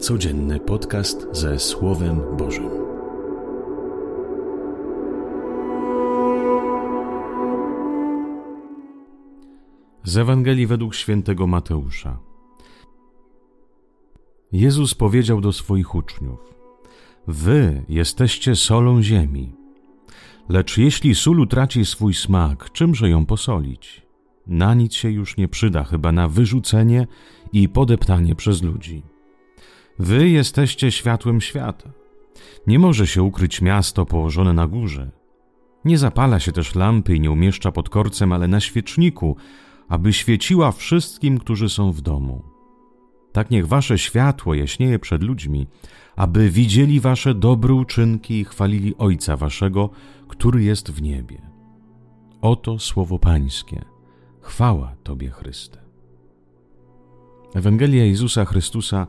Codzienny podcast ze Słowem Bożym. Z Ewangelii według świętego Mateusza. Jezus powiedział do swoich uczniów: Wy jesteście solą ziemi. Lecz jeśli sól utraci swój smak, czymże ją posolić? Na nic się już nie przyda, chyba na wyrzucenie i podeptanie przez ludzi. Wy jesteście światłem świata. Nie może się ukryć miasto położone na górze. Nie zapala się też lampy i nie umieszcza pod korcem, ale na świeczniku, aby świeciła wszystkim, którzy są w domu. Tak niech wasze światło jaśnieje przed ludźmi, aby widzieli wasze dobre uczynki i chwalili Ojca waszego, który jest w niebie. Oto słowo Pańskie. Chwała Tobie, Chryste. Ewangelia Jezusa Chrystusa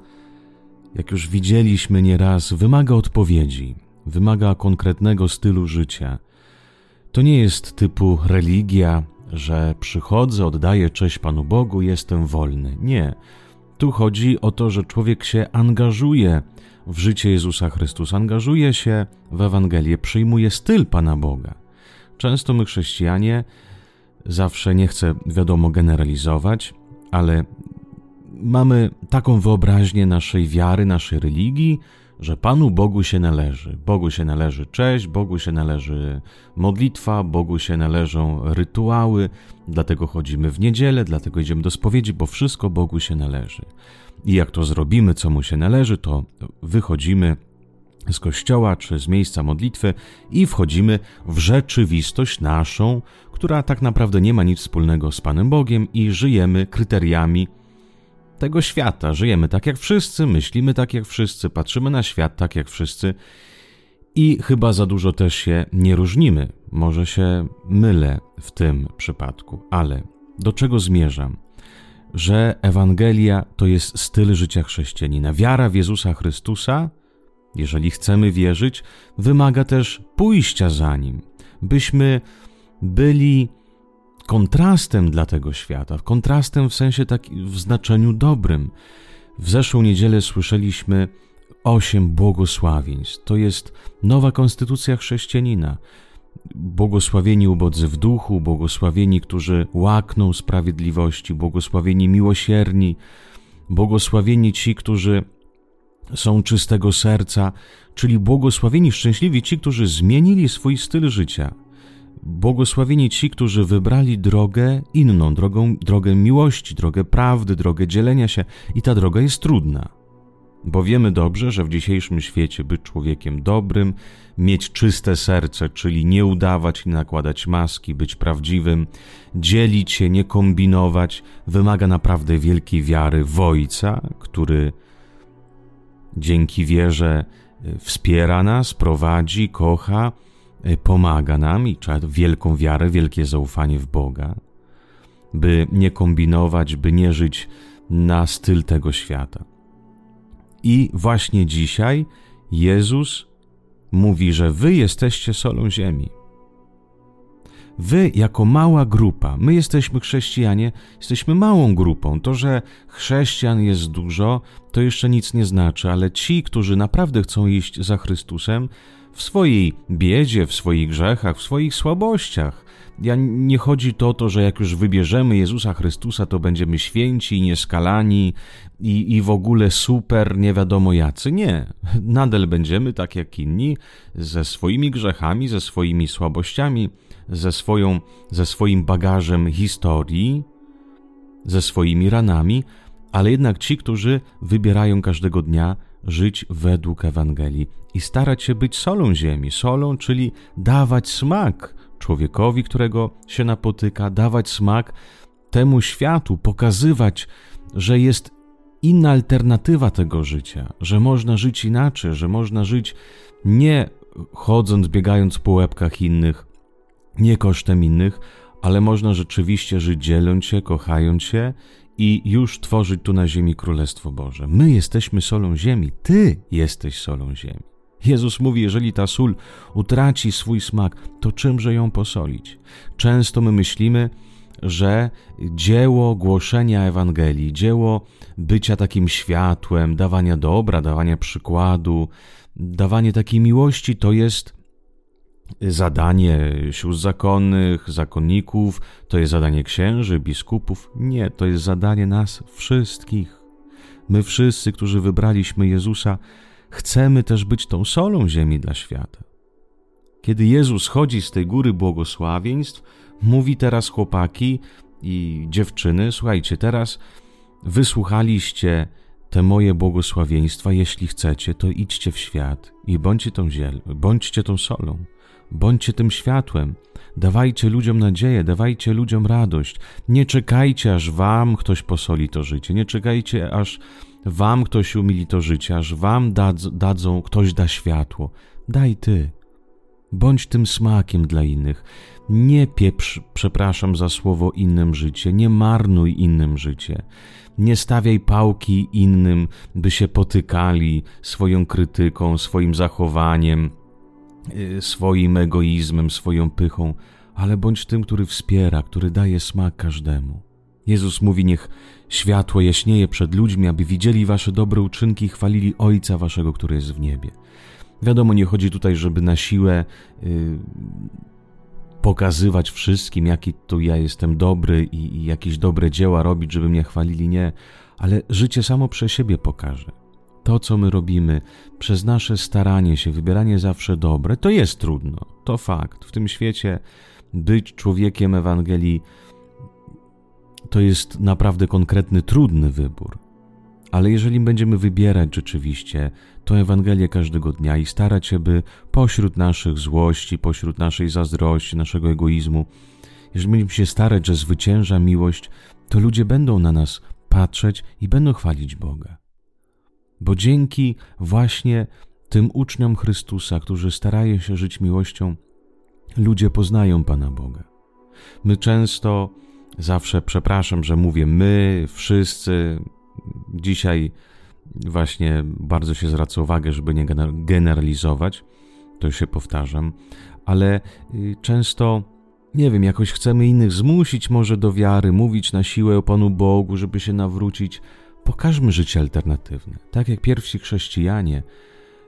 jak już widzieliśmy nieraz, wymaga odpowiedzi, wymaga konkretnego stylu życia. To nie jest typu religia, że przychodzę, oddaję cześć Panu Bogu, jestem wolny. Nie. Tu chodzi o to, że człowiek się angażuje w życie Jezusa Chrystusa, angażuje się w Ewangelię, przyjmuje styl Pana Boga. Często my, chrześcijanie, zawsze nie chcę, wiadomo, generalizować, ale mamy taką wyobraźnię naszej wiary, naszej religii, że Panu Bogu się należy. Bogu się należy cześć, Bogu się należy modlitwa, Bogu się należą rytuały, dlatego chodzimy w niedzielę, dlatego idziemy do spowiedzi, bo wszystko Bogu się należy. I jak to zrobimy, co mu się należy, to wychodzimy z kościoła czy z miejsca modlitwy i wchodzimy w rzeczywistość naszą, która tak naprawdę nie ma nic wspólnego z Panem Bogiem i żyjemy kryteriami tego świata. Żyjemy tak jak wszyscy, myślimy tak jak wszyscy, patrzymy na świat tak jak wszyscy i chyba za dużo też się nie różnimy. Może się mylę w tym przypadku, ale do czego zmierzam? Że Ewangelia to jest styl życia chrześcijanina. Wiara w Jezusa Chrystusa, jeżeli chcemy wierzyć, wymaga też pójścia za nim, byśmy byli kontrastem dla tego świata, kontrastem w sensie takim, w znaczeniu dobrym. W zeszłą niedzielę słyszeliśmy osiem błogosławieństw. To jest nowa konstytucja chrześcijanina. Błogosławieni ubodzy w duchu, błogosławieni, którzy łakną sprawiedliwości, błogosławieni miłosierni, błogosławieni ci, którzy są czystego serca, czyli błogosławieni, szczęśliwi ci, którzy zmienili swój styl życia. Błogosławieni ci, którzy wybrali drogę inną, drogą, drogę miłości, drogę prawdy, drogę dzielenia się, i ta droga jest trudna. Bo wiemy dobrze, że w dzisiejszym świecie być człowiekiem dobrym, mieć czyste serce, czyli nie udawać i nakładać maski, być prawdziwym, dzielić się, nie kombinować, wymaga naprawdę wielkiej wiary w Ojca, który dzięki wierze e, wspiera nas, prowadzi, kocha, pomaga nam i trzeba wielką wiarę, wielkie zaufanie w Boga, by nie kombinować, by nie żyć na styl tego świata. I właśnie dzisiaj Jezus mówi, że wy jesteście solą ziemi. Wy, jako mała grupa, my jesteśmy chrześcijanie, jesteśmy małą grupą. To, że chrześcijan jest dużo, to jeszcze nic nie znaczy, ale ci, którzy naprawdę chcą iść za Chrystusem, w swojej biedzie, w swoich grzechach, w swoich słabościach. Ja nie chodzi to o to, że jak już wybierzemy Jezusa Chrystusa, to będziemy święci nieskalani i, i w ogóle super, nie wiadomo jacy. Nie. Nadal będziemy tak jak inni, ze swoimi grzechami, ze swoimi słabościami, ze, swoją, ze swoim bagażem historii, ze swoimi ranami, ale jednak ci, którzy wybierają każdego dnia żyć według Ewangelii i starać się być solą ziemi. Solą, czyli dawać smak człowiekowi, którego się napotyka, dawać smak temu światu, pokazywać, że jest inna alternatywa tego życia, że można żyć inaczej, że można żyć nie chodząc, biegając po łebkach innych, nie kosztem innych, ale można rzeczywiście żyć dzieląc się, kochając się i już tworzyć tu na ziemi Królestwo Boże. My jesteśmy solą ziemi, Ty jesteś solą ziemi. Jezus mówi, jeżeli ta sól utraci swój smak, to czymże ją posolić? Często my myślimy, że dzieło głoszenia Ewangelii, dzieło bycia takim światłem, dawania dobra, dawania przykładu, dawanie takiej miłości to jest zadanie sióstr zakonnych, zakonników, to jest zadanie księży, biskupów. Nie, to jest zadanie nas wszystkich. My wszyscy, którzy wybraliśmy Jezusa, chcemy też być tą solą ziemi dla świata. Kiedy Jezus chodzi z tej góry błogosławieństw, mówi teraz chłopaki i dziewczyny: Słuchajcie, teraz wysłuchaliście te moje błogosławieństwa. Jeśli chcecie, to idźcie w świat i bądźcie tą, ziel, bądźcie tą solą. Bądźcie tym światłem. Dawajcie ludziom nadzieję, dawajcie ludziom radość. Nie czekajcie, aż wam ktoś posoli to życie. Nie czekajcie, aż wam ktoś umili to życie, aż wam dadzą, dadzą ktoś da światło. Daj ty. Bądź tym smakiem dla innych. Nie pieprz, przepraszam za słowo, innym życie. Nie marnuj innym życie. Nie stawiaj pałki innym, by się potykali swoją krytyką, swoim zachowaniem swoim egoizmem, swoją pychą, ale bądź tym, który wspiera, który daje smak każdemu. Jezus mówi: Niech światło jaśnieje przed ludźmi, aby widzieli wasze dobre uczynki i chwalili Ojca waszego, który jest w niebie. Wiadomo, nie chodzi tutaj, żeby na siłę yy, pokazywać wszystkim, jaki tu ja jestem dobry i, i jakieś dobre dzieła robić, żeby mnie chwalili. Nie, ale życie samo przez siebie pokaże to, co my robimy, przez nasze staranie się, wybieranie zawsze dobre, to jest trudno. To fakt. W tym świecie być człowiekiem Ewangelii to jest naprawdę konkretny, trudny wybór. Ale jeżeli będziemy wybierać rzeczywiście tę Ewangelię każdego dnia i starać się, by pośród naszych złości, pośród naszej zazdrości, naszego egoizmu, jeżeli będziemy się starać, że zwycięża miłość, to ludzie będą na nas patrzeć i będą chwalić Boga bo dzięki właśnie tym uczniom Chrystusa, którzy starają się żyć miłością, ludzie poznają Pana Boga. My często, zawsze przepraszam, że mówię my, wszyscy, dzisiaj właśnie bardzo się zwraca uwagę, żeby nie generalizować, to się powtarzam, ale y, często, nie wiem, jakoś chcemy innych zmusić może do wiary, mówić na siłę o Panu Bogu, żeby się nawrócić, Pokażmy życie alternatywne. Tak jak pierwsi chrześcijanie,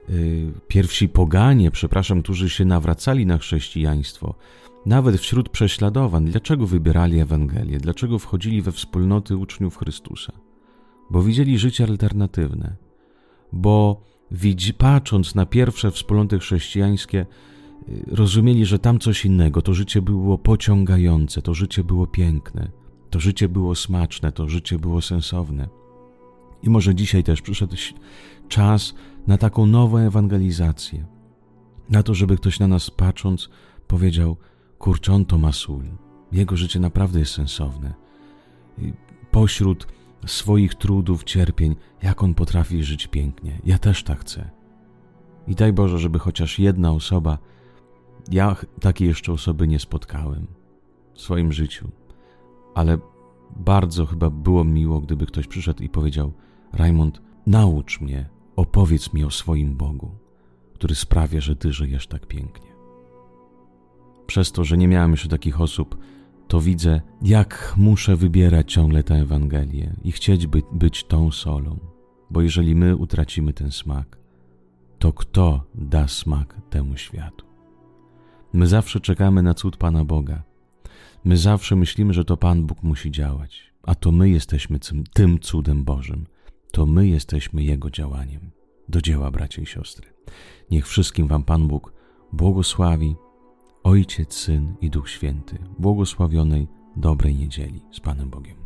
yy, pierwsi poganie, przepraszam, którzy się nawracali na chrześcijaństwo, nawet wśród prześladowań, dlaczego wybierali Ewangelię, dlaczego wchodzili we wspólnoty uczniów Chrystusa? Bo widzieli życie alternatywne, bo patrząc na pierwsze wspólnoty chrześcijańskie, yy, rozumieli, że tam coś innego, to życie było pociągające, to życie było piękne, to życie było smaczne, to życie było sensowne. I może dzisiaj też przyszedł czas na taką nową ewangelizację. Na to, żeby ktoś na nas patrząc powiedział: Kurczę, to ma sól. Jego życie naprawdę jest sensowne. I pośród swoich trudów, cierpień, jak on potrafi żyć pięknie. Ja też tak chcę. I daj Boże, żeby chociaż jedna osoba, ja takiej jeszcze osoby nie spotkałem w swoim życiu, ale bardzo chyba było miło, gdyby ktoś przyszedł i powiedział: Raymond, naucz mnie, opowiedz mi o swoim Bogu, który sprawia, że Ty żyjesz tak pięknie. Przez to, że nie miałem jeszcze takich osób, to widzę, jak muszę wybierać ciągle tę Ewangelię i chcieć by, być tą solą, bo jeżeli my utracimy ten smak, to kto da smak temu światu? My zawsze czekamy na cud Pana Boga. My zawsze myślimy, że to Pan Bóg musi działać, a to my jesteśmy tym cudem Bożym to my jesteśmy Jego działaniem. Do dzieła, bracia i siostry. Niech wszystkim Wam Pan Bóg błogosławi, Ojciec, Syn i Duch Święty, błogosławionej, dobrej niedzieli z Panem Bogiem.